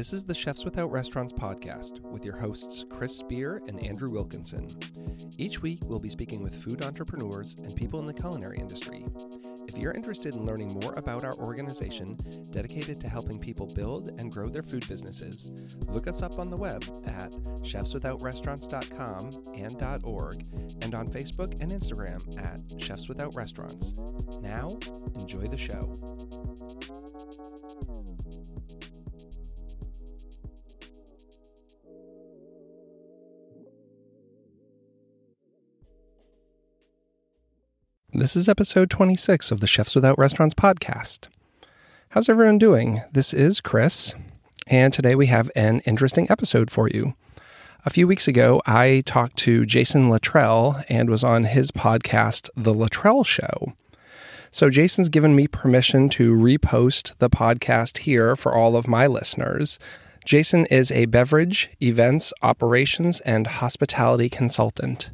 This is the Chefs Without Restaurants podcast with your hosts, Chris Spear and Andrew Wilkinson. Each week, we'll be speaking with food entrepreneurs and people in the culinary industry. If you're interested in learning more about our organization dedicated to helping people build and grow their food businesses, look us up on the web at chefswithoutrestaurants.com and .org and on Facebook and Instagram at Chefs Without Restaurants. Now, enjoy the show. This is episode 26 of the Chefs Without Restaurants podcast. How's everyone doing? This is Chris, and today we have an interesting episode for you. A few weeks ago, I talked to Jason Luttrell and was on his podcast, The Luttrell Show. So, Jason's given me permission to repost the podcast here for all of my listeners. Jason is a beverage, events, operations, and hospitality consultant.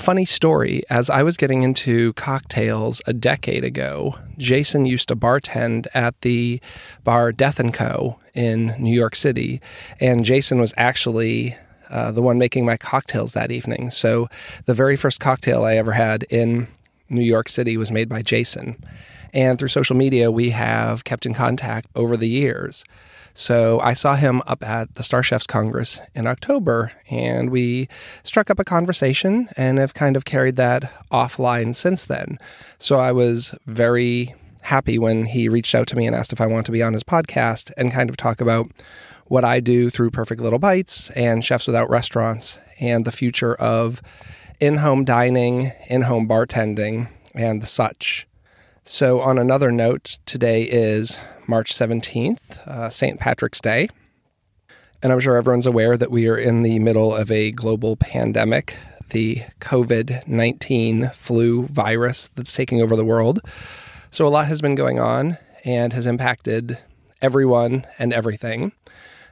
Funny story as I was getting into cocktails a decade ago, Jason used to bartend at the bar Death and Co. in New York City, and Jason was actually uh, the one making my cocktails that evening. So the very first cocktail I ever had in New York City was made by Jason. And through social media, we have kept in contact over the years. So I saw him up at the Star Chefs Congress in October, and we struck up a conversation and have kind of carried that offline since then. So I was very happy when he reached out to me and asked if I want to be on his podcast and kind of talk about what I do through Perfect Little Bites and Chefs Without Restaurants and the future of in home dining, in home bartending, and the such. So, on another note, today is March 17th, uh, St. Patrick's Day. And I'm sure everyone's aware that we are in the middle of a global pandemic, the COVID 19 flu virus that's taking over the world. So, a lot has been going on and has impacted everyone and everything.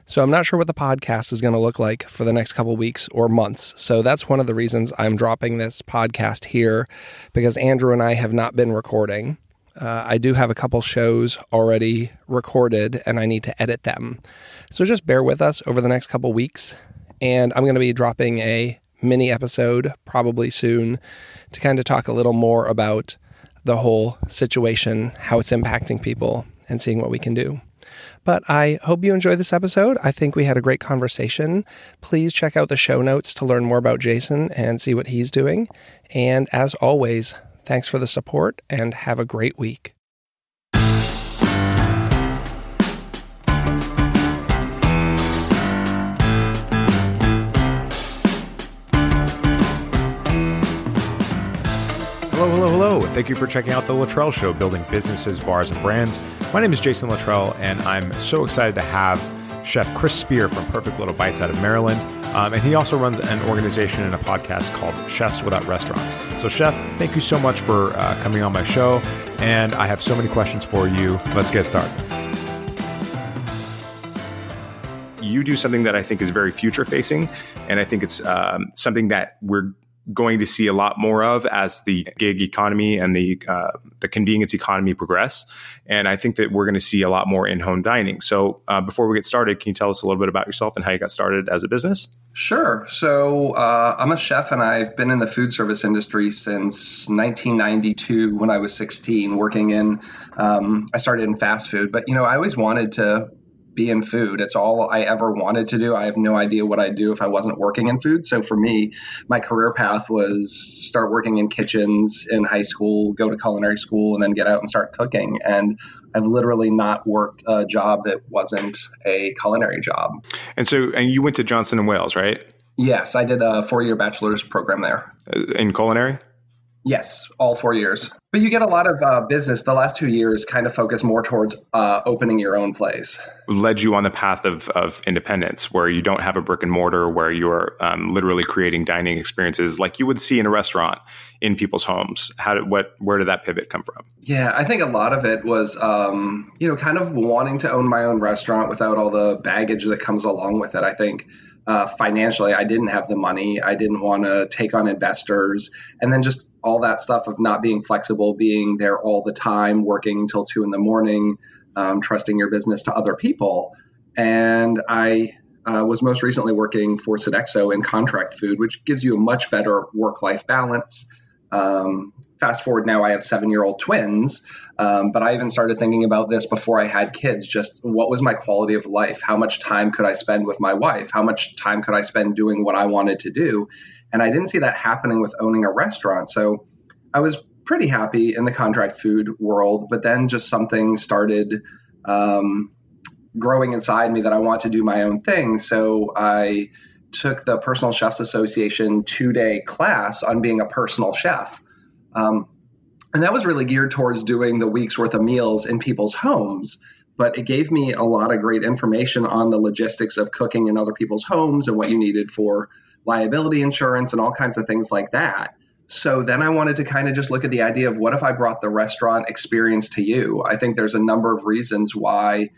So I'm not sure what the podcast is going to look like for the next couple weeks or months. So that's one of the reasons I'm dropping this podcast here because Andrew and I have not been recording. Uh, I do have a couple shows already recorded and I need to edit them. So just bear with us over the next couple weeks. And I'm going to be dropping a mini episode probably soon to kind of talk a little more about the whole situation, how it's impacting people, and seeing what we can do. But I hope you enjoyed this episode. I think we had a great conversation. Please check out the show notes to learn more about Jason and see what he's doing. And as always, thanks for the support and have a great week. Thank you for checking out The Luttrell Show, building businesses, bars, and brands. My name is Jason Luttrell, and I'm so excited to have Chef Chris Spear from Perfect Little Bites out of Maryland. Um, and he also runs an organization and a podcast called Chefs Without Restaurants. So, Chef, thank you so much for uh, coming on my show. And I have so many questions for you. Let's get started. You do something that I think is very future facing. And I think it's um, something that we're going to see a lot more of as the gig economy and the uh, the convenience economy progress. And I think that we're going to see a lot more in home dining. So uh, before we get started, can you tell us a little bit about yourself and how you got started as a business? Sure. So uh, I'm a chef and I've been in the food service industry since 1992 when I was 16, working in. Um, I started in fast food, but you know I always wanted to be in food. It's all I ever wanted to do. I have no idea what I'd do if I wasn't working in food. So for me, my career path was start working in kitchens in high school, go to culinary school, and then get out and start cooking. And I've literally not worked a job that wasn't a culinary job. And so, and you went to Johnson and Wales, right? Yes, I did a four year bachelor's program there. In culinary? Yes, all four years. But you get a lot of uh, business. The last two years kind of focus more towards uh, opening your own place. Led you on the path of, of independence, where you don't have a brick and mortar, where you're um, literally creating dining experiences like you would see in a restaurant in people's homes. How did what? Where did that pivot come from? Yeah, I think a lot of it was, um, you know, kind of wanting to own my own restaurant without all the baggage that comes along with it. I think uh, financially, I didn't have the money. I didn't want to take on investors. And then just all that stuff of not being flexible, being there all the time, working until two in the morning, um, trusting your business to other people. and I uh, was most recently working for Sodexo in contract food, which gives you a much better work life balance. Um, fast forward now, I have seven year old twins, um, but I even started thinking about this before I had kids. Just what was my quality of life? How much time could I spend with my wife? How much time could I spend doing what I wanted to do? And I didn't see that happening with owning a restaurant. So I was pretty happy in the contract food world, but then just something started um, growing inside me that I want to do my own thing. So I took the Personal Chefs Association two day class on being a personal chef. Um, and that was really geared towards doing the week's worth of meals in people's homes. But it gave me a lot of great information on the logistics of cooking in other people's homes and what you needed for liability insurance and all kinds of things like that. So then I wanted to kind of just look at the idea of what if I brought the restaurant experience to you? I think there's a number of reasons why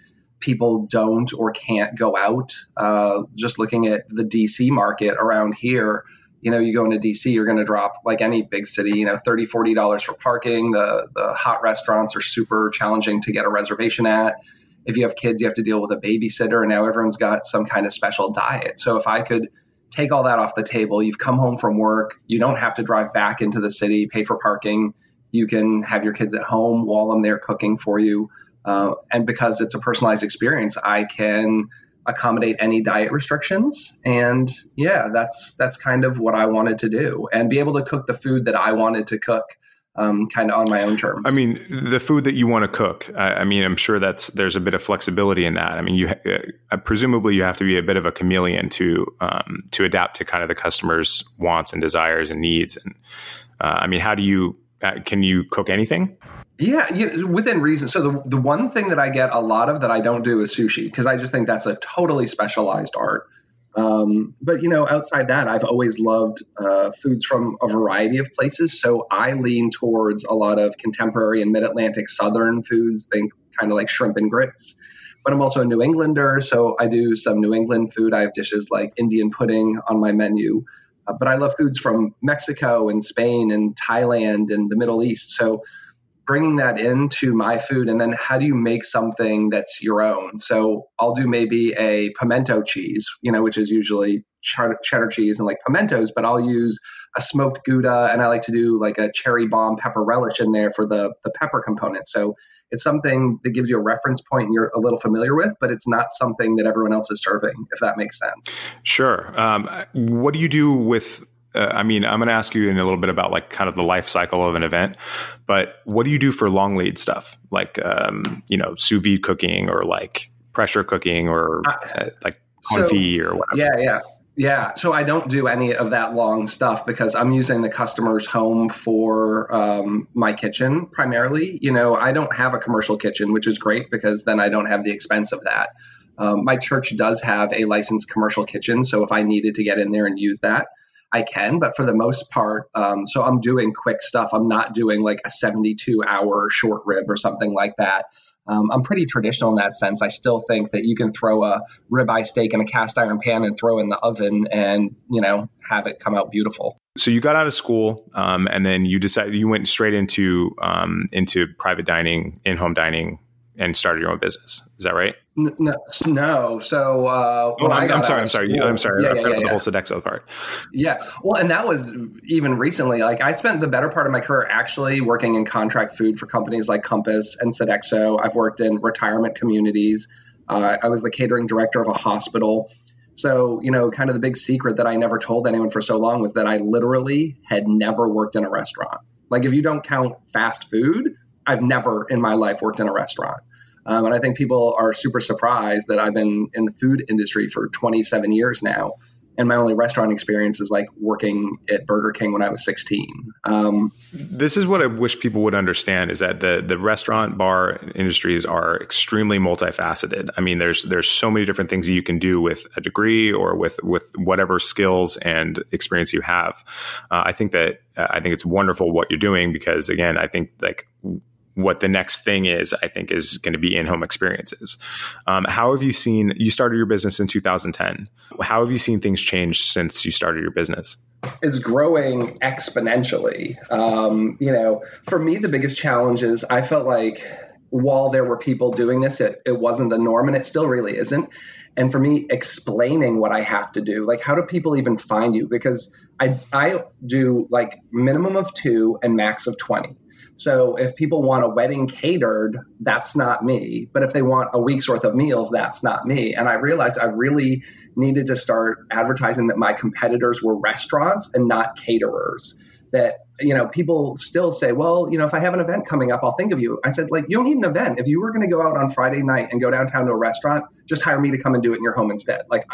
people don't or can't go out. Uh, just looking at the DC market around here, you know, you go into DC, you're going to drop like any big city, you know, 30, 40 dollars for parking. The the hot restaurants are super challenging to get a reservation at. If you have kids, you have to deal with a babysitter, and now everyone's got some kind of special diet. So if I could take all that off the table, you've come home from work, you don't have to drive back into the city, pay for parking. You can have your kids at home while I'm there cooking for you. Uh, and because it's a personalized experience, I can accommodate any diet restrictions. And yeah, that's that's kind of what I wanted to do, and be able to cook the food that I wanted to cook. Um, kind of on my own terms. I mean, the food that you want to cook. I, I, mean, I'm sure that's there's a bit of flexibility in that. I mean, you uh, presumably you have to be a bit of a chameleon to um, to adapt to kind of the customer's wants and desires and needs. And uh, I mean, how do you uh, can you cook anything? Yeah, within reason. So the the one thing that I get a lot of that I don't do is sushi because I just think that's a totally specialized art. Um, but you know, outside that, I've always loved uh, foods from a variety of places. So I lean towards a lot of contemporary and mid-Atlantic Southern foods, think kind of like shrimp and grits. But I'm also a New Englander, so I do some New England food. I have dishes like Indian pudding on my menu. Uh, but I love foods from Mexico and Spain and Thailand and the Middle East. So bringing that into my food and then how do you make something that's your own so i'll do maybe a pimento cheese you know which is usually cheddar cheese and like pimentos but i'll use a smoked gouda and i like to do like a cherry bomb pepper relish in there for the the pepper component so it's something that gives you a reference point and you're a little familiar with but it's not something that everyone else is serving if that makes sense sure um, what do you do with uh, I mean, I'm going to ask you in a little bit about like kind of the life cycle of an event, but what do you do for long lead stuff, like um, you know sous vide cooking or like pressure cooking or uh, uh like confit so, or whatever? Yeah, yeah. Yeah, so I don't do any of that long stuff because I'm using the customer's home for um, my kitchen primarily. You know, I don't have a commercial kitchen, which is great because then I don't have the expense of that. Um, my church does have a licensed commercial kitchen, so if I needed to get in there and use that, I can, but for the most part, um, so I'm doing quick stuff. I'm not doing like a 72 hour short rib or something like that. Um, I'm pretty traditional in that sense. I still think that you can throw a ribeye steak in a cast iron pan and throw in the oven and you know have it come out beautiful. So you got out of school, um, and then you decided you went straight into um, into private dining, in home dining, and started your own business. Is that right? No, no. So uh, oh, I'm, I'm, sorry, I'm, sorry, I'm, sorry. I'm sorry. I forgot yeah, the whole Sodexo part. Yeah. Well, and that was even recently. Like I spent the better part of my career actually working in contract food for companies like Compass and Sodexo. I've worked in retirement communities. Uh, I was the catering director of a hospital. So, you know, kind of the big secret that I never told anyone for so long was that I literally had never worked in a restaurant. Like, if you don't count fast food, I've never in my life worked in a restaurant. Um, and I think people are super surprised that I've been in the food industry for 27 years now. And my only restaurant experience is like working at Burger King when I was 16. Um, this is what I wish people would understand is that the the restaurant bar industries are extremely multifaceted. I mean, there's there's so many different things you can do with a degree or with with whatever skills and experience you have. Uh, I think that I think it's wonderful what you're doing because again, I think like what the next thing is, I think, is going to be in home experiences. Um, how have you seen? You started your business in 2010. How have you seen things change since you started your business? It's growing exponentially. Um, you know, for me, the biggest challenge is I felt like while there were people doing this, it, it wasn't the norm and it still really isn't. And for me, explaining what I have to do, like how do people even find you? Because I, I do like minimum of two and max of 20. So if people want a wedding catered, that's not me. But if they want a week's worth of meals, that's not me. And I realized I really needed to start advertising that my competitors were restaurants and not caterers that you know people still say well you know if i have an event coming up i'll think of you. I said like you don't need an event. If you were going to go out on friday night and go downtown to a restaurant just hire me to come and do it in your home instead. Like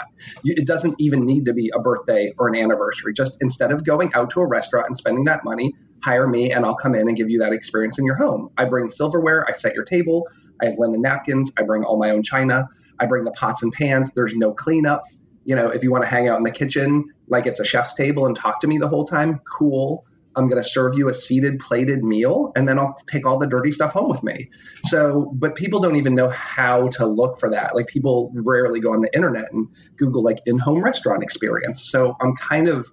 it doesn't even need to be a birthday or an anniversary. Just instead of going out to a restaurant and spending that money hire me and i'll come in and give you that experience in your home. I bring silverware i set your table i have linen napkins i bring all my own china i bring the pots and pans. There's no cleanup you know if you want to hang out in the kitchen like it's a chef's table and talk to me the whole time cool I'm going to serve you a seated plated meal and then I'll take all the dirty stuff home with me. So, but people don't even know how to look for that. Like people rarely go on the internet and Google like in-home restaurant experience. So, I'm kind of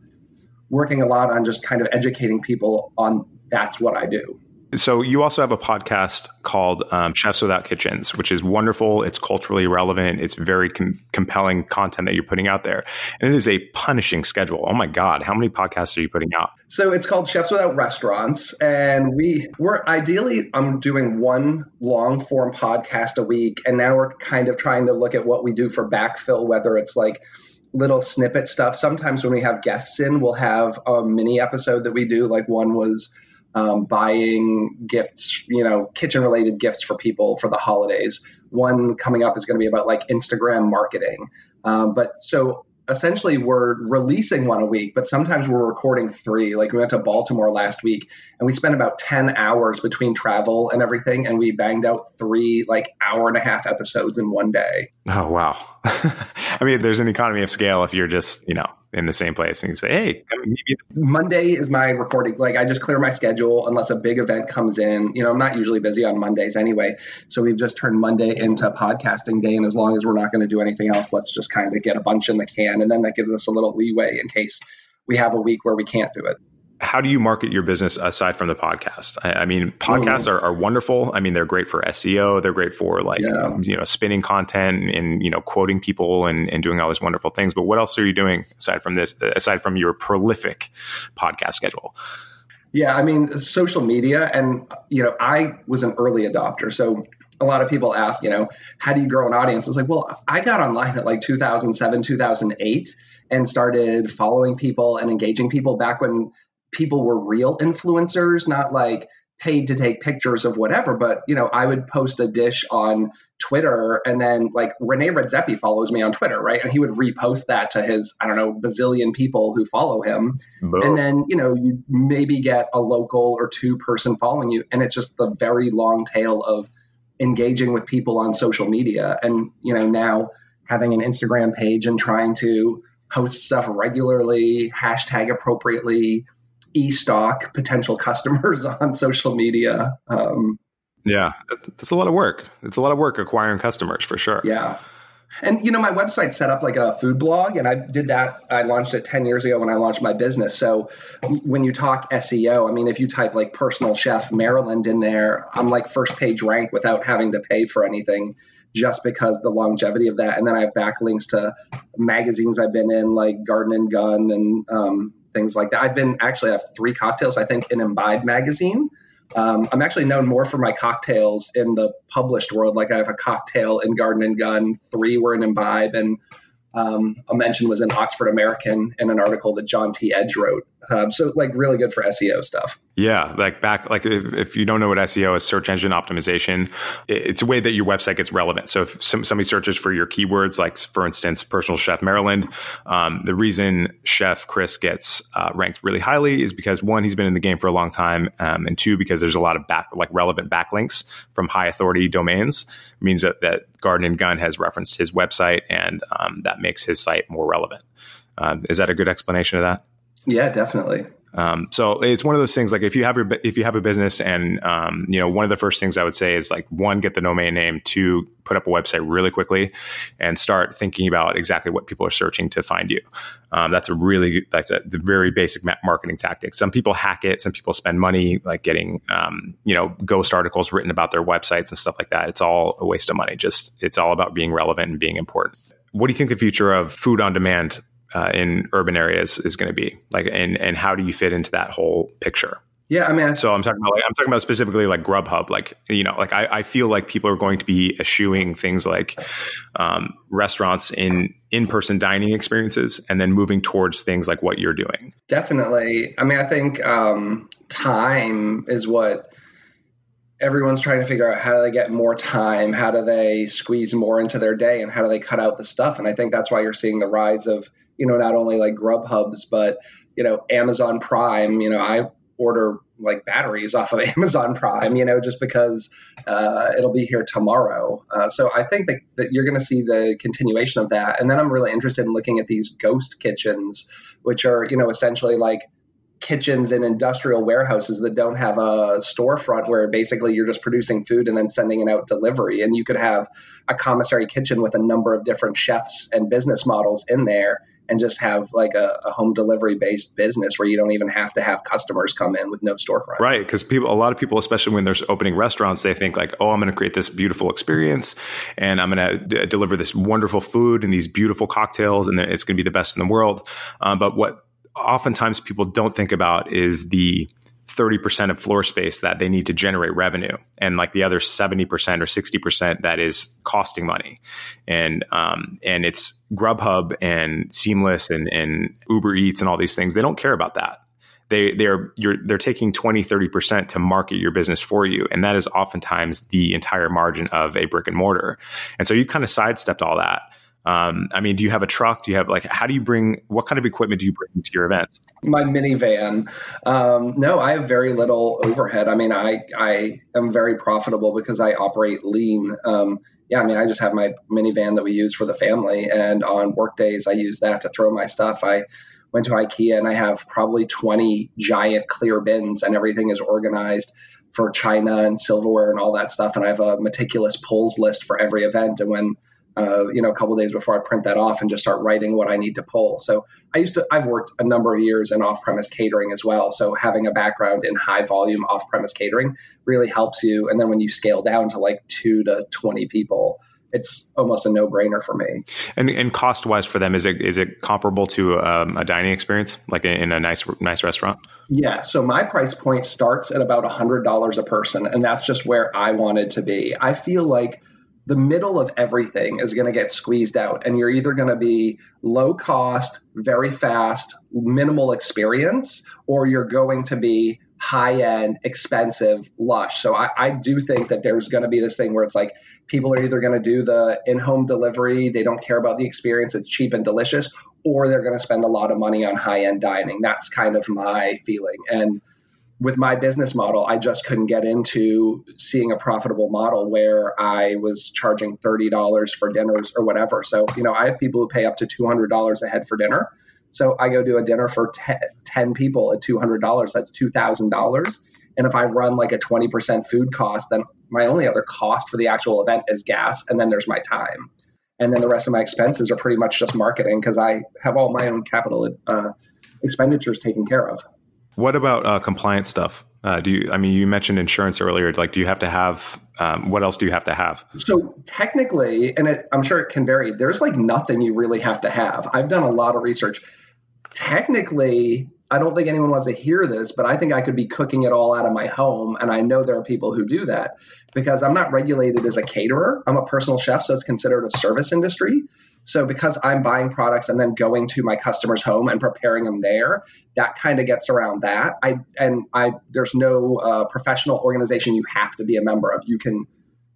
working a lot on just kind of educating people on that's what I do. So you also have a podcast called um, Chefs Without Kitchens, which is wonderful. It's culturally relevant. It's very com- compelling content that you're putting out there, and it is a punishing schedule. Oh my God, how many podcasts are you putting out? So it's called Chefs Without Restaurants, and we we're ideally I'm doing one long form podcast a week, and now we're kind of trying to look at what we do for backfill, whether it's like little snippet stuff. Sometimes when we have guests in, we'll have a mini episode that we do. Like one was um, buying gifts, you know, kitchen related gifts for people for the holidays. One coming up is going to be about like Instagram marketing. Um, but so essentially we're releasing one a week, but sometimes we're recording three. Like we went to Baltimore last week and we spent about 10 hours between travel and everything. And we banged out three like hour and a half episodes in one day. Oh, wow. I mean, there's an economy of scale if you're just, you know, in the same place and you say, hey, Monday is my recording. Like I just clear my schedule unless a big event comes in. You know, I'm not usually busy on Mondays anyway. So we've just turned Monday into podcasting day. And as long as we're not going to do anything else, let's just kind of get a bunch in the can. And then that gives us a little leeway in case we have a week where we can't do it how do you market your business aside from the podcast? I, I mean, podcasts are, mm. are, wonderful. I mean, they're great for SEO. They're great for like yeah. you know spinning content and you know quoting people and, and doing all these wonderful things. But what else are you doing aside from this? Aside from your prolific podcast schedule? Yeah, I mean, social media, and you know, I was an early adopter, so a lot of people ask, you know, how do you grow an audience? It's like, well, I got online at like 2007, 2008 and started following people and engaging people back when people were real influencers, not like paid to take pictures of whatever. But you know, I would post a dish on Twitter, and then like Rene Redzepi follows me on Twitter, right? And he would repost that to his I don't know bazillion people who follow him, Boom. and then you know you maybe get a local or two person following you, and it's just the very long tail of engaging with people on social media, and you know now having an Instagram page and trying to post stuff regularly, hashtag appropriately, e-stock potential customers on social media. Um, yeah, that's, that's a lot of work. It's a lot of work acquiring customers for sure. Yeah. And you know, my website set up like a food blog, and I did that. I launched it ten years ago when I launched my business. So when you talk SEO, I mean, if you type like personal chef Maryland in there, I'm like first page rank without having to pay for anything, just because the longevity of that. And then I have backlinks to magazines I've been in, like Garden and Gun and um, things like that. I've been actually I have three cocktails, I think, in Imbibe magazine. Um, I'm actually known more for my cocktails in the published world. Like I have a cocktail in Garden and Gun, three were in Imbibe, and um, a mention was in Oxford American in an article that John T. Edge wrote. Um, so like really good for SEO stuff. Yeah, like back like if, if, you don't know what SEO is, search engine optimization. It's a way that your website gets relevant. So if some, somebody searches for your keywords, like for instance, personal chef Maryland, um, the reason Chef Chris gets uh, ranked really highly is because one, he's been in the game for a long time, um, and two, because there's a lot of back like relevant backlinks from high authority domains. It means that that Garden and Gun has referenced his website, and um, that makes his site more relevant. Uh, is that a good explanation of that? Yeah, definitely. Um, so it's one of those things like if you have your if you have a business and um, you know one of the first things I would say is like one get the domain name, two put up a website really quickly, and start thinking about exactly what people are searching to find you. Um, that's a really that's a the very basic marketing tactic. Some people hack it, some people spend money like getting um, you know ghost articles written about their websites and stuff like that. It's all a waste of money. Just it's all about being relevant and being important. What do you think the future of food on demand uh, in urban areas is going to be like, and and how do you fit into that whole picture? Yeah, I mean, so I'm talking about like I'm talking about specifically like Grubhub. Like you know, like I, I feel like people are going to be eschewing things like um, restaurants in in-person dining experiences, and then moving towards things like what you're doing. Definitely. I mean, I think um, time is what everyone's trying to figure out how do they get more time how do they squeeze more into their day and how do they cut out the stuff and i think that's why you're seeing the rise of you know, not only like Grubhubs, but, you know, Amazon Prime, you know, I order like batteries off of Amazon Prime, you know, just because uh, it'll be here tomorrow. Uh, so I think that, that you're going to see the continuation of that. And then I'm really interested in looking at these ghost kitchens, which are, you know, essentially like kitchens and industrial warehouses that don't have a storefront where basically you're just producing food and then sending it out delivery. And you could have a commissary kitchen with a number of different chefs and business models in there and just have like a, a, home delivery based business where you don't even have to have customers come in with no storefront. Right. Because people, a lot of people, especially when they're opening restaurants, they think like, oh, I'm going to create this beautiful experience and I'm going to d- deliver this wonderful food and these beautiful cocktails and it's going to be the best in the world. Um, but what oftentimes people don't think about is the 30% of floor space that they need to generate revenue and like the other 70% or 60% that is costing money. And um, and it's grubhub and seamless and, and uber eats and all these things. They don't care about that. They they're you're they're taking 20 30% to market your business for you. And that is oftentimes the entire margin of a brick and mortar. And so you've kind of sidestepped all that um, I mean, do you have a truck? Do you have like, how do you bring, what kind of equipment do you bring to your events? My minivan. Um, no, I have very little overhead. I mean, I, I am very profitable because I operate lean. Um, yeah, I mean, I just have my minivan that we use for the family. And on work days, I use that to throw my stuff. I went to IKEA and I have probably 20 giant clear bins and everything is organized for China and silverware and all that stuff. And I have a meticulous pulls list for every event. And when uh, you know, a couple days before I print that off and just start writing what I need to pull. So I used to, I've worked a number of years in off premise catering as well. So having a background in high volume off premise catering really helps you. And then when you scale down to like two to 20 people, it's almost a no brainer for me. And, and cost wise for them, is it is it comparable to um, a dining experience, like in a nice nice restaurant? Yeah. So my price point starts at about a hundred dollars a person, and that's just where I wanted to be. I feel like the middle of everything is going to get squeezed out and you're either going to be low cost very fast minimal experience or you're going to be high end expensive lush. So I, I do think that there's going to be this thing where it's like people are either going to do the in-home delivery they don't care about the experience it's cheap and delicious or they're going to spend a lot of money on high end dining. That's kind of my feeling. And with my business model, I just couldn't get into seeing a profitable model where I was charging $30 for dinners or whatever. So, you know, I have people who pay up to $200 a head for dinner. So I go do a dinner for 10 people at $200. That's $2,000. And if I run like a 20% food cost, then my only other cost for the actual event is gas. And then there's my time. And then the rest of my expenses are pretty much just marketing because I have all my own capital uh, expenditures taken care of. What about uh, compliance stuff? Uh, do you? I mean, you mentioned insurance earlier. Like, do you have to have? Um, what else do you have to have? So technically, and it, I'm sure it can vary. There's like nothing you really have to have. I've done a lot of research. Technically, I don't think anyone wants to hear this, but I think I could be cooking it all out of my home, and I know there are people who do that because I'm not regulated as a caterer. I'm a personal chef, so it's considered a service industry. So because I'm buying products and then going to my customer's home and preparing them there, that kind of gets around that. I and I there's no uh, professional organization you have to be a member of. You can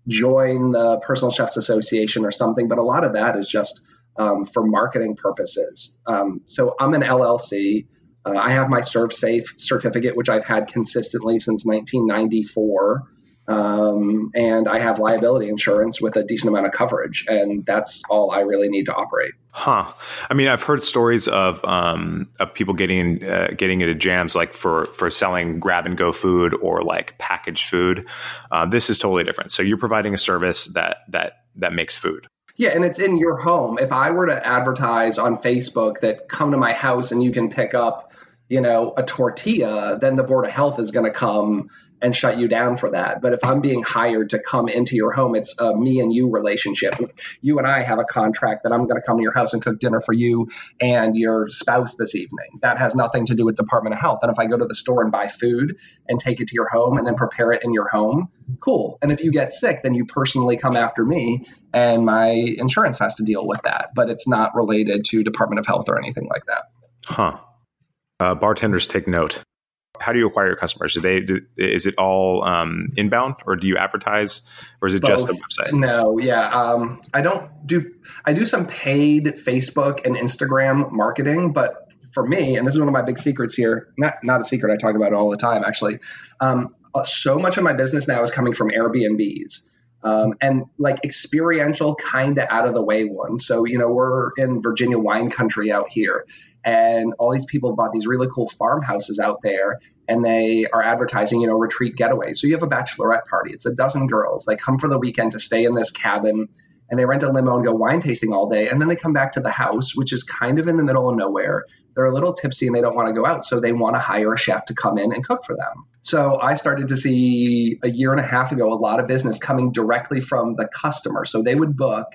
join the Personal Chefs Association or something, but a lot of that is just um, for marketing purposes. Um, so I'm an LLC. Uh, I have my ServSafe certificate, which I've had consistently since 1994. Um, and I have liability insurance with a decent amount of coverage, and that's all I really need to operate. Huh. I mean, I've heard stories of um, of people getting uh, getting into jams like for for selling grab and go food or like packaged food. Uh, this is totally different. So you're providing a service that that that makes food. Yeah, and it's in your home. If I were to advertise on Facebook that come to my house and you can pick up, you know, a tortilla, then the board of health is going to come and shut you down for that. But if I'm being hired to come into your home, it's a me and you relationship. You and I have a contract that I'm going to come to your house and cook dinner for you and your spouse this evening. That has nothing to do with Department of Health. And if I go to the store and buy food and take it to your home and then prepare it in your home, cool. And if you get sick, then you personally come after me and my insurance has to deal with that. But it's not related to Department of Health or anything like that. Huh. Uh, bartenders take note how do you acquire your customers? Do they do, is it all um, inbound, or do you advertise, or is it Both. just the website? No, yeah, um, I don't do. I do some paid Facebook and Instagram marketing, but for me, and this is one of my big secrets here. Not not a secret. I talk about it all the time, actually. Um, uh, so much of my business now is coming from Airbnbs. Um, and like experiential kind of out of the way ones. So, you know, we're in Virginia wine country out here and all these people bought these really cool farmhouses out there and they are advertising you know retreat getaway so you have a bachelorette party. It's a dozen girls. They come for the weekend to stay in this cabin and they rent a limo and go wine tasting all day and then they come back to the house which is kind of in the middle of nowhere. They're a little tipsy and they don't want to go out so they want to hire a chef to come in and cook for them. So i started to see a year and a half ago a lot of business coming directly from the customer. So they would book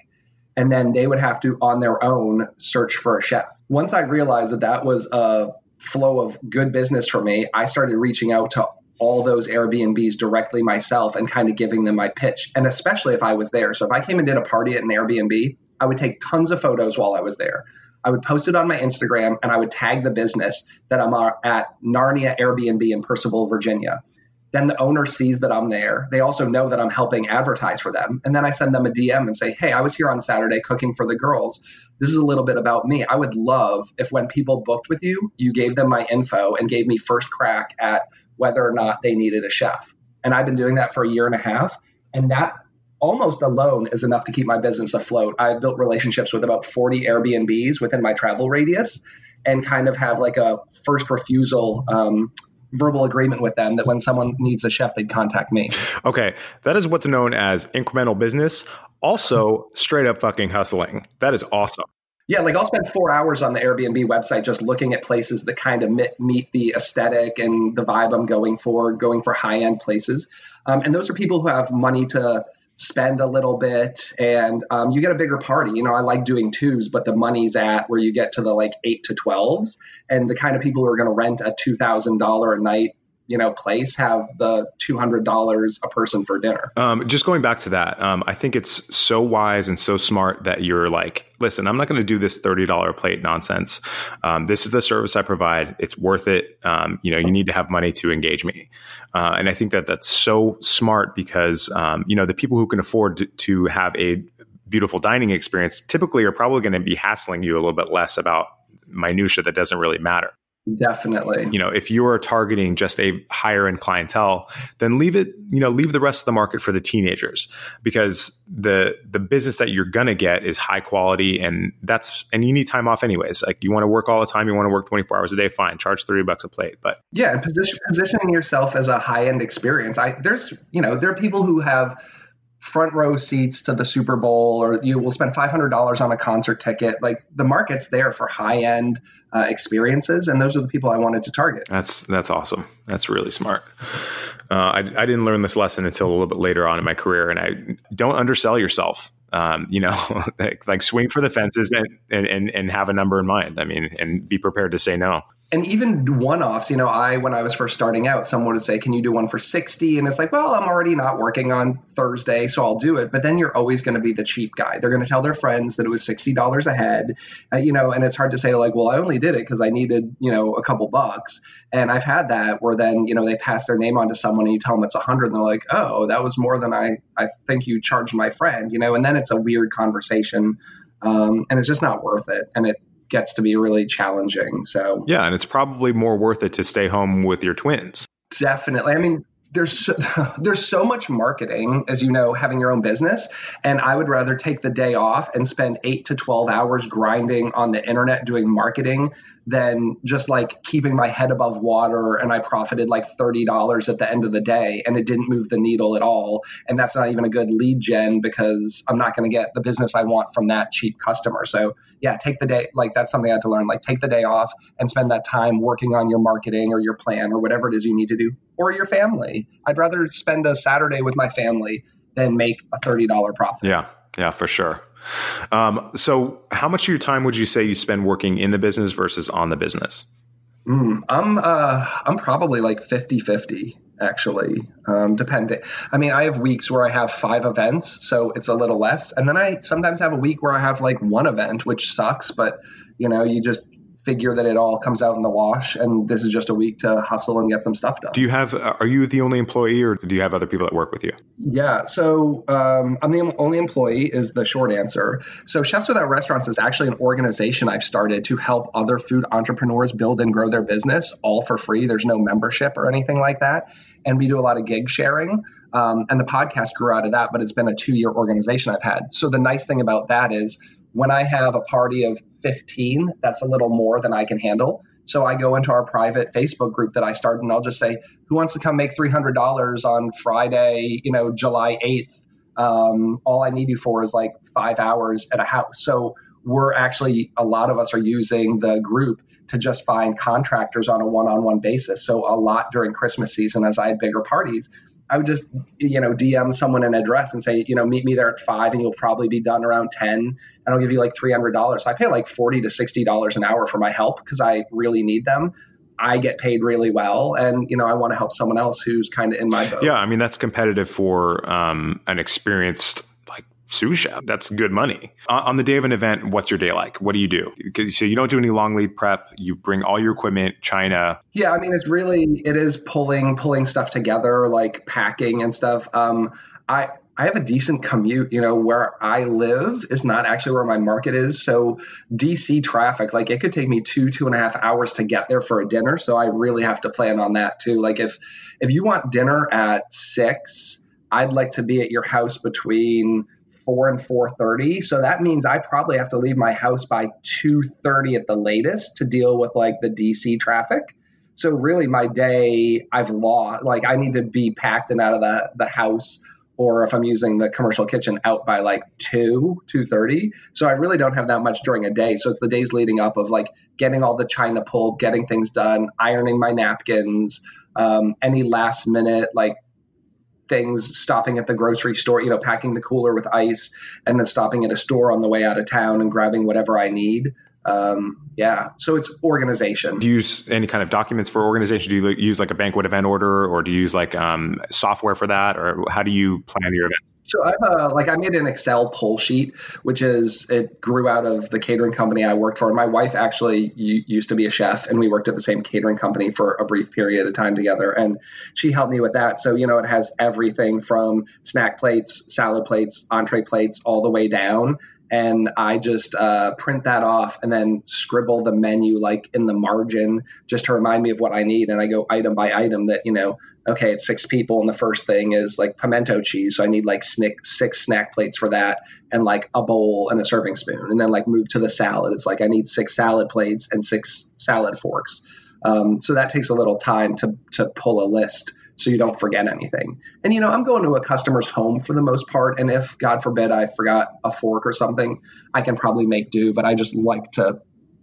and then they would have to on their own search for a chef. Once I realized that that was a flow of good business for me, I started reaching out to all those Airbnbs directly myself and kind of giving them my pitch. And especially if I was there. So if I came and did a party at an Airbnb, I would take tons of photos while I was there. I would post it on my Instagram and I would tag the business that I'm at Narnia Airbnb in Purcellville, Virginia. Then the owner sees that I'm there. They also know that I'm helping advertise for them. And then I send them a DM and say, Hey, I was here on Saturday cooking for the girls. This is a little bit about me. I would love if when people booked with you, you gave them my info and gave me first crack at whether or not they needed a chef. And I've been doing that for a year and a half. And that almost alone is enough to keep my business afloat. I've built relationships with about 40 Airbnbs within my travel radius and kind of have like a first refusal um, verbal agreement with them that when someone needs a chef, they'd contact me. Okay. That is what's known as incremental business. Also, straight up fucking hustling. That is awesome. Yeah, like I'll spend four hours on the Airbnb website just looking at places that kind of meet the aesthetic and the vibe I'm going for, going for high end places. Um, and those are people who have money to spend a little bit and um, you get a bigger party. You know i like doing twos but the money's at where you get to the like eight to 12s and the kind of people who are going to rent a $2000 a night you know place have the $200 a person for dinner. Um, just going back to that um, i think it's so wise and so smart that you're like listen i'm not going to do this $30 plate nonsense. Um, this is the service i provide. It's worth it. Um, you know you need to have money to engage me. Uh, and i think that that's so smart because um, you know the people who can afford to, have a beautiful dining experience typically are probably going to be hassling you a little bit less about minutia that doesn't really matter Definitely. You know, if you are targeting just a higher end clientele, then leave it, you know, leave the rest of the market for the teenagers because the the business that you're going to get is high quality and that's and you need time off anyways. Like you want to work all the time, you want to work 24 hours a day, fine, charge 30 bucks a plate, but Yeah, and position, positioning yourself as a high end experience. I there's, you know, there are people who have front row seats to the Super Bowl, or you will spend five hundred dollars on a concert ticket. Like the market's there for high end uh, experiences, and those are the people I wanted to target. That's that's awesome. That's really smart. Uh, I, I didn't learn this lesson until a little bit later on in my career, and I don't undersell yourself. Um, you know, like, like, swing for the fences and, and and have a number in mind. I mean, and be prepared to say no and even one-offs you know i when i was first starting out someone would say can you do one for 60 and it's like well i'm already not working on thursday so i'll do it. But then you're always going to be the cheap guy. They're going to tell their friends that it was $60 a head uh, you know and it's hard to say like well i only did it because i needed you know a couple bucks. And i've had that where then you know they pass their name on to someone and you tell them it's 100 and they're like oh that was more than i i think you charged my friend you know and then it's a weird conversation um, and it's just not worth it. And it gets to be really challenging. So yeah, and it's probably more worth it to stay home with your twins. Definitely. I mean, there's so, there's so much marketing as you know having your own business and i would rather take the day off and spend 8 to 12 hours grinding on the internet doing marketing than just like keeping my head above water and i profited like $30 at the end of the day and it didn't move the needle at all and that's not even a good lead gen because i'm not going to get the business i want from that cheap customer. So yeah take the day like that's something i had to learn like take the day off and spend that time working on your marketing or your plan or whatever it is you need to do or your family. I'd rather spend a Saturday with my family than make a $30 profit. Yeah, yeah, for sure. Um, so, how much of your time would you say you spend working in the business versus on the business? Mm, I'm uh, I'm probably like 50 50 actually, um, depending. I mean, I have weeks where I have five events, so it's a little less, and then I sometimes have a week where I have like one event, which sucks, but you know, you just figure that it all comes out in the wash and this is just a week to hustle and get some stuff done. Do you have, are you the only employee or do you have other people that work with you? Yeah. So um, I'm the only employee is the short answer. So Chefs Without Restaurants is actually an organization I've started to help other food entrepreneurs build and grow their business all for free. There's no membership or anything like that. And we do a lot of gig sharing. Um, and the podcast grew out of that, but it's been a two year organization I've had. So the nice thing about that is when I have a party of 15, that's a little more than I can handle. So I go into our private Facebook group that I started and I'll just say, who wants to come make $300 on Friday, you know, July 8th? Um, all I need you for is like five hours at a house. So we're actually, a lot of us are using the group to just find contractors on a one on one basis. So a lot during Christmas season, as I had bigger parties, I would just, you know, DM someone an address and say, you know, meet me there at five and you'll probably be done around 10 and I'll give you like $300. So I pay like 40 to $60 an hour for my help because I really need them. I get paid really well, and you know I want to help someone else who's kind of in my boat. Yeah, I mean that's competitive for um, an experienced sous chef. That's good money. On the day of an event, what's your day like? What do you do? So you don't do any long lead prep. You bring all your equipment, China. Yeah, I mean, it's really it is pulling pulling stuff together, like packing and stuff. Um, I I have a decent commute. You know, where I live is not actually where my market is. So DC traffic, like it could take me two two and a half hours to get there for a dinner. So I really have to plan on that too. Like if if you want dinner at six, I'd like to be at your house between 4 and 4.30 so that means i probably have to leave my house by 2.30 at the latest to deal with like the dc traffic. So really my day i've lost like i need to be packed and out of the, the house or if i'm using the commercial kitchen out by like 2 2.30 so i really don't have that much during a day. So it's the days leading up of like getting all the china pulled getting things done ironing my napkins um, any last minute like things stopping at the grocery store you know packing the cooler with ice and then stopping at a store on the way out of town and grabbing whatever i need um, yeah so it's organization. Do you use any kind of documents for organization? Do you use like a banquet event order or do you use like um, software for that or how do you plan your events? So i have a like i made an excel pull sheet which is it grew out of the catering company i worked for. And my wife actually used to be a chef and we worked at the same catering company for a brief period of time together and she helped me with that. So you know it has everything from snack plates salad plates entree plates all the way down and I just uh, print that off and then scribble the menu like in the margin just to remind me of what I need. And I go item by item that, you know, okay, it's six people. And the first thing is like pimento cheese. So I need like snick, six snack plates for that and like a bowl and a serving spoon. And then like move to the salad. It's like I need six salad plates and six salad forks. Um, so that takes a little time to, to pull a list so you don't forget anything. And you know, I'm going to a customer's home for the most part, and if God forbid I forgot a fork or something, I can probably make do. But I just like to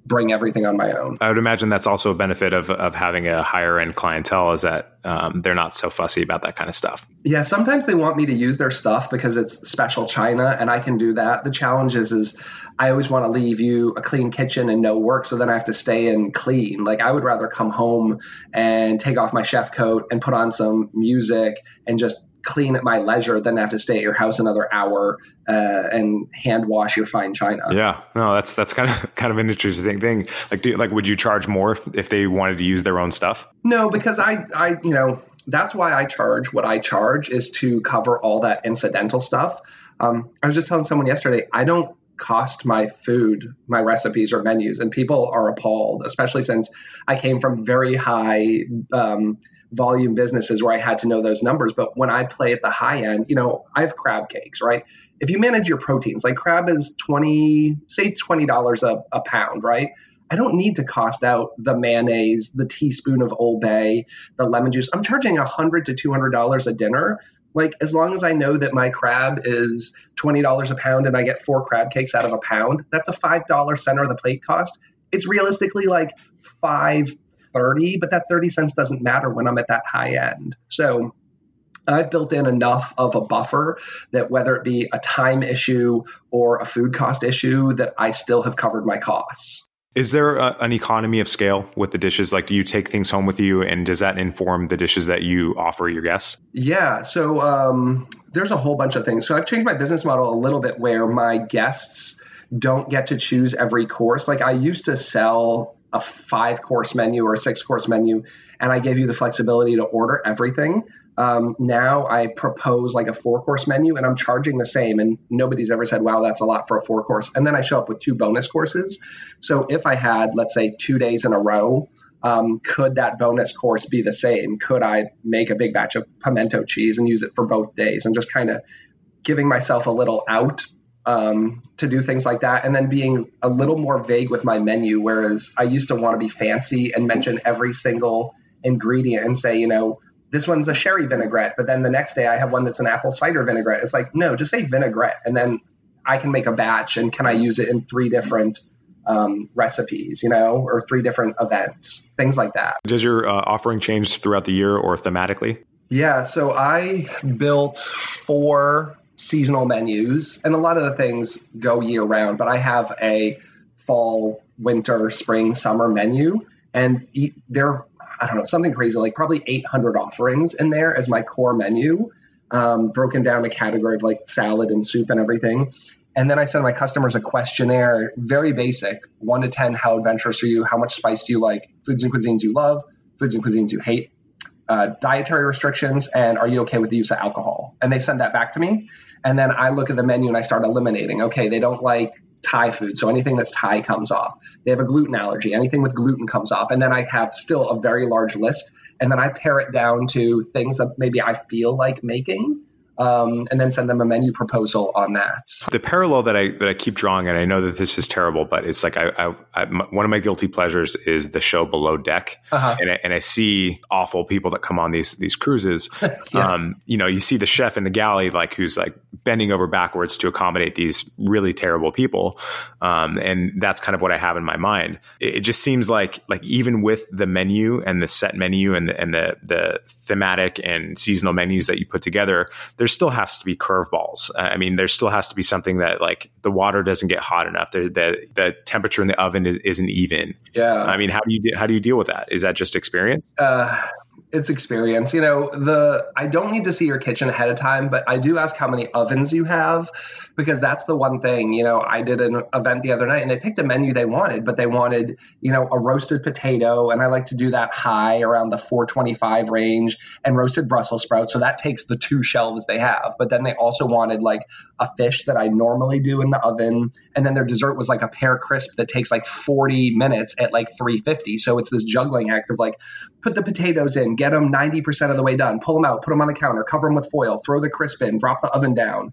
bring everything on my own. I would imagine that's also a benefit of, of having a higher end clientele is that um, they're not so fussy about that kind of stuff. Yeah, sometimes they want me to use their stuff because it's special china and I can do that. The challenge is, is I always want to leave you a clean kitchen and no work, so then I have to stay in clean. Like I would rather come home and take off my chef coat and put on some music and just clean at my leisure than have to stay at your house another hour uh, and hand wash your fine china. Yeah, no, that's that's kind of kind of an interesting thing. Like, do, like, would you charge more if they wanted to use their own stuff? No, because I, I, you know, that's why I charge what I charge is to cover all that incidental stuff. Um, I was just telling someone yesterday, I don't cost my food, my recipes or menus, and people are appalled, especially since I came from very high. Um, volume businesses where I had to know those numbers. But when I play at the high end, you know, I have crab cakes, right? If you manage your proteins, like crab is 20, say $20 a, a pound, right? I don't need to cost out the mayonnaise, the teaspoon of Old Bay, the lemon juice. I'm charging 100 to $200 a dinner. Like, as long as I know that my crab is $20 a pound and I get four crab cakes out of a pound, that's a $5 center of the plate cost. It's realistically like five 30, but that 30 cents doesn't matter when I'm at that high end. So I've built in enough of a buffer that whether it be a time issue or a food cost issue, that I still have covered my costs. Is there a, an economy of scale with the dishes? Like, do you take things home with you, and does that inform the dishes that you offer your guests? Yeah. So um, there's a whole bunch of things. So I've changed my business model a little bit where my guests don't get to choose every course. Like I used to sell a five course menu or a six course menu, and I gave you the flexibility to order everything. Um, now I propose like a four course menu and I'm charging the same. And nobody's ever said, wow, that's a lot for a four course. And then I show up with two bonus courses. So if I had, let's say, two days in a row, um, could that bonus course be the same? Could I make a big batch of pimento cheese and use it for both days and just kind of giving myself a little out um, to do things like that, and then being a little more vague with my menu. Whereas I used to want to be fancy and mention every single ingredient and say, you know, this one's a sherry vinaigrette, but then the next day I have one that's an apple cider vinaigrette. It's like, no, just say vinaigrette, and then I can make a batch, and can I use it in three different um, recipes, you know, or three different events, things like that. Does your uh, offering change throughout the year or thematically? Yeah, so I built four seasonal menus, and a lot of the things go year round. But I have a fall, winter, spring, summer menu, and there, I don't know, something crazy like probably 800 offerings in there as my core menu, um, broken down a category of like salad and soup and everything. And then I send my customers a questionnaire, very basic, one to 10, how adventurous are you? How much spice do you like? Foods and cuisines you love, foods and cuisines you hate, uh, dietary restrictions, and are you okay with the use of alcohol? And they send that back to me. And then I look at the menu and I start eliminating. Okay, they don't like Thai food, so anything that's Thai comes off. They have a gluten allergy, anything with gluten comes off. And then I have still a very large list. And then I pare it down to things that maybe I feel like making um, and then send them a menu proposal on that. The parallel that I that I keep drawing, and I know that this is terrible, but it's like I, I, I one of my guilty pleasures is the show Below Deck, uh-huh. and, I, and I see awful people that come on these these cruises. yeah. um, you know, you see the chef in the galley, like who's like bending over backwards to accommodate these really terrible people, um, and that's kind of what I have in my mind. It, it just seems like like even with the menu and the set menu and the and the the thematic and seasonal menus that you put together, there still has to be curveballs. I mean, there still has to be something that like the water doesn't get hot enough. The the, the temperature in the oven is, not even. Yeah. I mean, how do you how do you deal with that? Is that just experience? Uh, it's experience. You know, the I don't need to see your kitchen ahead of time, but I do ask how many ovens you have because that's the one thing. You know, I did an event the other night and they picked a menu they wanted, but they wanted, you know, a roasted potato and I like to do that high around the 425 range and roasted Brussels sprouts. So that takes the two shelves they have. But then they also wanted like a fish that I normally do in the oven and then their dessert was like a pear crisp that takes like 40 minutes at like 350. So it's this juggling act of like put the potatoes in, get them 90% of the way done, pull them out, put them on the counter, cover them with foil, throw the crisp in, drop the oven down,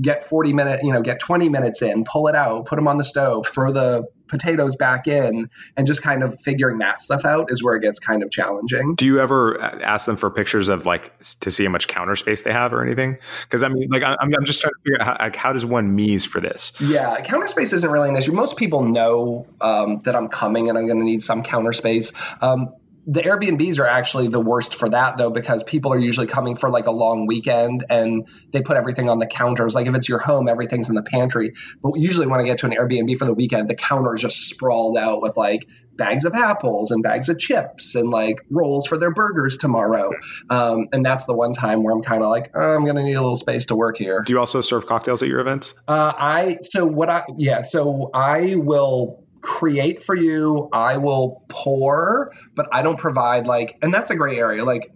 get 40 minutes, you know, get 20 minutes in, pull it out, put them on the stove, throw the potatoes back in, and just kind of figuring that stuff out is where it gets kind of challenging. Do you ever ask them for pictures of like to see how much counter space they have or anything? Because I mean, like I'm, I'm just trying to figure out how, like, how does one mise for this? Yeah, counter space isn't really an issue. Most people know um, that I'm coming and I'm going to need some counter space. Um, the Airbnbs are actually the worst for that though, because people are usually coming for like a long weekend and they put everything on the counters. Like if it's your home, everything's in the pantry. But usually when I get to an Airbnb for the weekend, the counter is just sprawled out with like bags of apples and bags of chips and like rolls for their burgers tomorrow. Um, and that's the one time where I'm kind of like, oh, I'm going to need a little space to work here. Do you also serve cocktails at your events? Uh, I, so what I, yeah, so I will create for you. I will pour, but I don't provide like, and that's a gray area. Like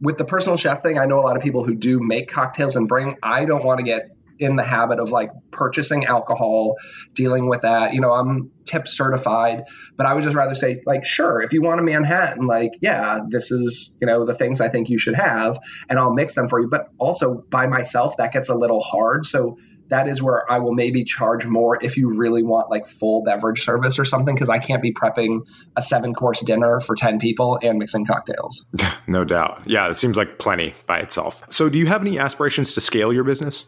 with the personal chef thing, I know a lot of people who do make cocktails and bring. I don't want to get in the habit of like purchasing alcohol, dealing with that. You know, I'm tip certified, but I would just rather say, like, sure, if you want a Manhattan, like, yeah, this is, you know, the things I think you should have, and I'll mix them for you. But also by myself, that gets a little hard. So that is where I will maybe charge more if you really want like full beverage service or something, because I can't be prepping a seven course dinner for 10 people and mixing cocktails. no doubt. Yeah, it seems like plenty by itself. So, do you have any aspirations to scale your business?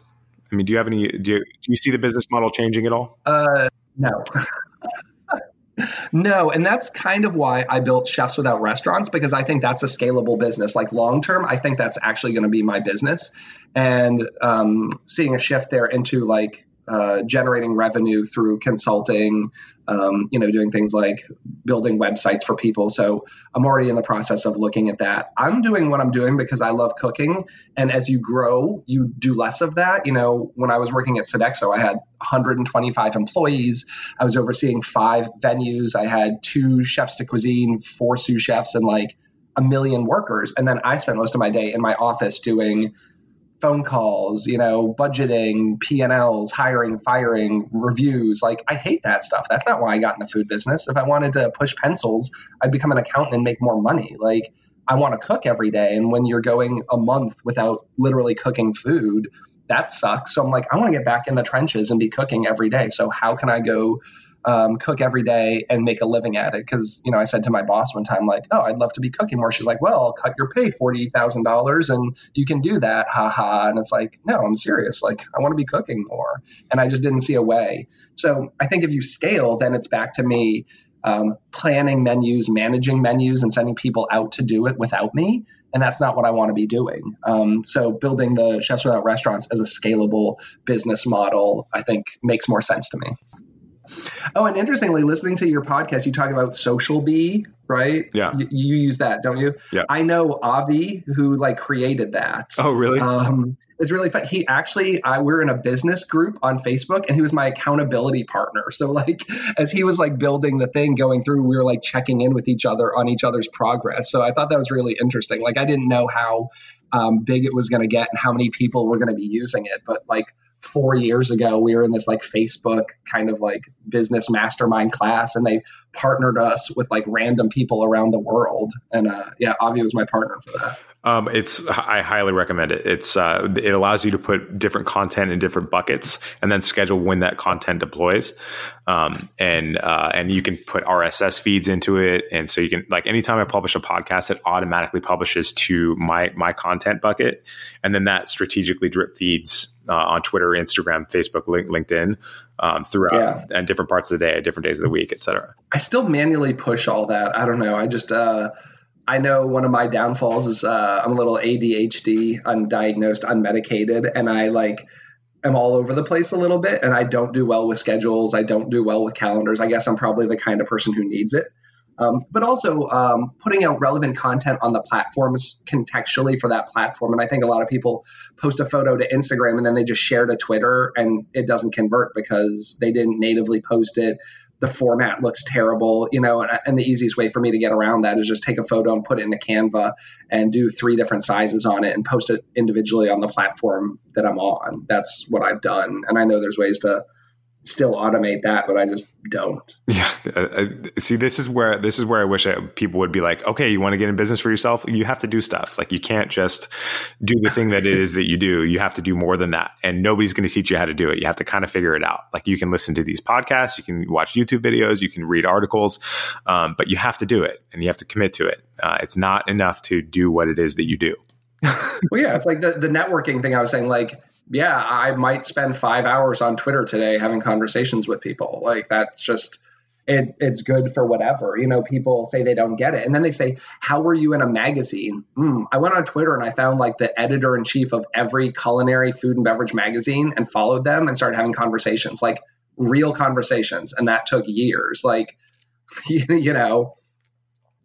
I mean, do you have any, do you, do you see the business model changing at all? Uh, no. No, and that's kind of why I built Chefs Without Restaurants because I think that's a scalable business. Like long term, I think that's actually going to be my business. And um, seeing a shift there into like uh, generating revenue through consulting, um, you know, doing things like building websites for people. So I'm already in the process of looking at that. I'm doing what I'm doing because I love cooking. And as you grow, you do less of that. You know, when I was working at Sodexo, I had 125 employees. I was overseeing five venues. I had two chefs de cuisine, four sous chefs, and like a million workers. And then I spent most of my day in my office doing phone calls, you know, budgeting, P&Ls, hiring, firing, reviews. Like I hate that stuff. That's not why I got in the food business. If I wanted to push pencils, I'd become an accountant and make more money. Like I want to cook every day and when you're going a month without literally cooking food, that sucks. So I'm like I want to get back in the trenches and be cooking every day. So how can I go um, cook every day and make a living at it. Because you know, I said to my boss one time, like, "Oh, I'd love to be cooking more." She's like, "Well, I'll cut your pay forty thousand dollars, and you can do that." Ha ha. And it's like, no, I'm serious. Like, I want to be cooking more, and I just didn't see a way. So I think if you scale, then it's back to me um, planning menus, managing menus, and sending people out to do it without me. And that's not what I want to be doing. Um, so building the Chefs Without Restaurants as a scalable business model, I think, makes more sense to me. Oh, and interestingly, listening to your podcast, you talk about SocialBee, right? Yeah. Y- you use that, don't you? Yeah. I know Avi, who like created that. Oh, really? Um, it's really fun. He actually, I we're in a business group on Facebook, and he was my accountability partner. So like, as he was like building the thing, going through, we were like checking in with each other on each other's progress. So I thought that was really interesting. Like, I didn't know how um, big it was going to get and how many people were going to be using it, but like four years ago, we were in this like Facebook kind of like business mastermind class, and they partnered us with like random people around the world. And uh, yeah, Avi was my partner for that. Um, it's I highly recommend it. It's uh, it allows you to put different content in different buckets and then schedule when that content deploys. Um, and uh, and you can put RSS feeds into it, and so you can like anytime I publish a podcast, it automatically publishes to my my content bucket, and then that strategically drip feeds uh, on Twitter, Instagram, Facebook, LinkedIn um, throughout yeah. and different parts of the day, different days of the week, etc. I still manually push all that. I don't know. I just uh, I know one of my downfalls is uh, I'm a little ADHD, undiagnosed, unmedicated, and I like am all over the place a little bit, and I don't do well with schedules. I don't do well with calendars. I guess I'm probably the kind of person who needs it. Um, but also um, putting out relevant content on the platforms contextually for that platform. And I think a lot of people post a photo to Instagram and then they just share to Twitter and it doesn't convert because they didn't natively post it the format looks terrible, you know, and, and, the easiest way for me to get around that is just take a photo and put it in a Canva and do three different sizes on it and post it individually on the platform that I'm on. That's what I've done. And I know there's ways to still automate that, but I just don't. Yeah. See, this is where this is where I wish I, people would be like, okay, you want to get in business for yourself, you have to do stuff. Like you can't just do the thing that it is that you do. You have to do more than that, and nobody's going to teach you how to do it. You have to kind of figure it out. Like you can listen to these podcasts, you can watch YouTube videos, you can read articles, um, but you have to do it, and you have to commit to it. Uh, it's not enough to do what it is that you do. well, yeah, it's like the, the networking thing I was saying. Like yeah, I might spend five hours on Twitter today having conversations with people. Like that's just it, it's good for whatever. You know, people say they don't get it. And then they say, How were you in a magazine? Mm, I went on Twitter and I found like the editor in chief of every culinary food and beverage magazine and followed them and started having conversations, like real conversations. And that took years. Like, you know,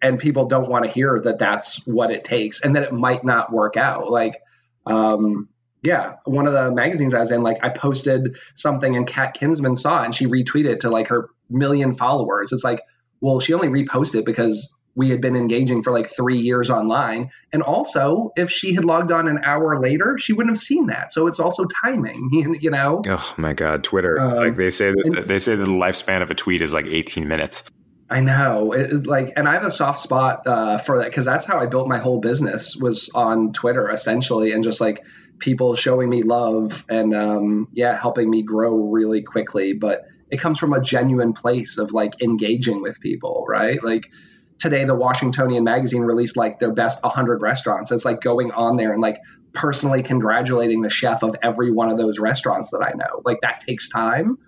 and people don't want to hear that that's what it takes and that it might not work out. Like, um, yeah, one of the magazines I was in, like I posted something and Kat Kinsman saw it and she retweeted to like her million followers. It's like, well, she only reposted because we had been engaging for like three years online. And also, if she had logged on an hour later, she wouldn't have seen that. So it's also timing, you know? Oh my God, Twitter. Um, like they say that and, they say that the lifespan of a tweet is like 18 minutes. I know, it, like, and I have a soft spot uh, for that because that's how I built my whole business was on Twitter essentially, and just like people showing me love and um, yeah, helping me grow really quickly. But it comes from a genuine place of like engaging with people, right? Like today the Washingtonian magazine released like their best 100 restaurants. It's like going on there and like personally congratulating the chef of every one of those restaurants that I know. Like that takes time,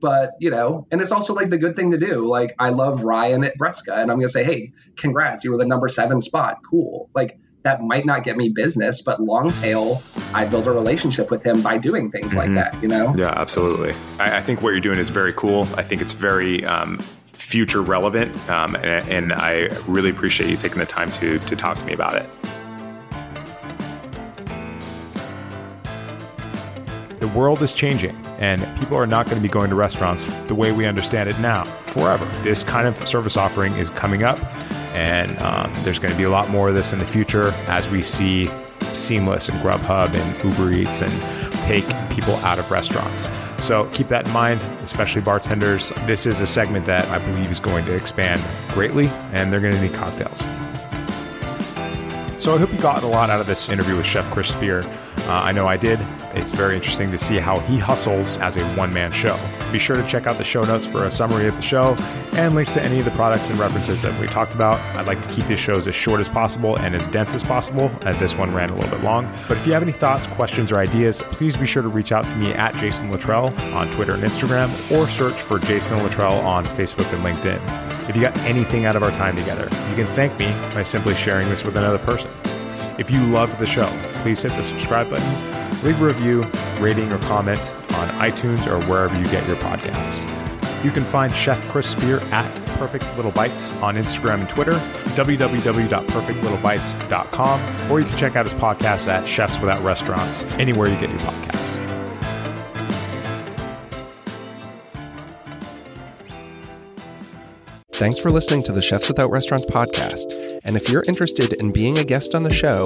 but you know, and it's also like the good thing to do. Like I love Ryan at Bresca and I'm to say, "Hey, congrats, you were the number 7 spot. Cool." Like that might not get me business, but long tail, I build a relationship with him by doing things mm-hmm. like that, you know? Yeah, absolutely. I, I, think what you're doing is very cool. I think it's very um, future relevant. Um, and, and I really appreciate you taking the time to, to talk to me about it. The world is changing, and people are not going to be going to restaurants the way we understand it now forever. This kind of service offering is coming up, and um, there's going to be a lot more of this in the future as we see Seamless and Grubhub and Uber Eats and take people out of restaurants. So keep that in mind, especially bartenders. This is a segment that I believe is going to expand greatly, and they're going to need cocktails. So I hope you got a lot out of this interview with Chef Chris Spear. Uh, I know I did. It's very interesting to see how he hustles as a one man show. Be sure to check out the show notes for a summary of the show and links to any of the products and references that we talked about. I'd like to keep these shows as short as possible and as dense as possible, as this one ran a little bit long. But if you have any thoughts, questions, or ideas, please be sure to reach out to me at Jason Luttrell on Twitter and Instagram, or search for Jason Luttrell on Facebook and LinkedIn. If you got anything out of our time together, you can thank me by simply sharing this with another person. If you loved the show, please hit the subscribe button, leave a review, rating, or comment on iTunes or wherever you get your podcasts. You can find Chef Chris Spear at Perfect Little Bites on Instagram and Twitter, www.perfectlittlebites.com, or you can check out his podcast at Chefs Without Restaurants, anywhere you get your podcasts. Thanks for listening to the Chefs Without Restaurants podcast. And if you're interested in being a guest on the show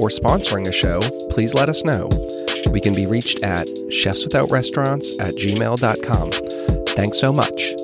or sponsoring a show, please let us know. We can be reached at chefswithoutrestaurants at gmail.com. Thanks so much.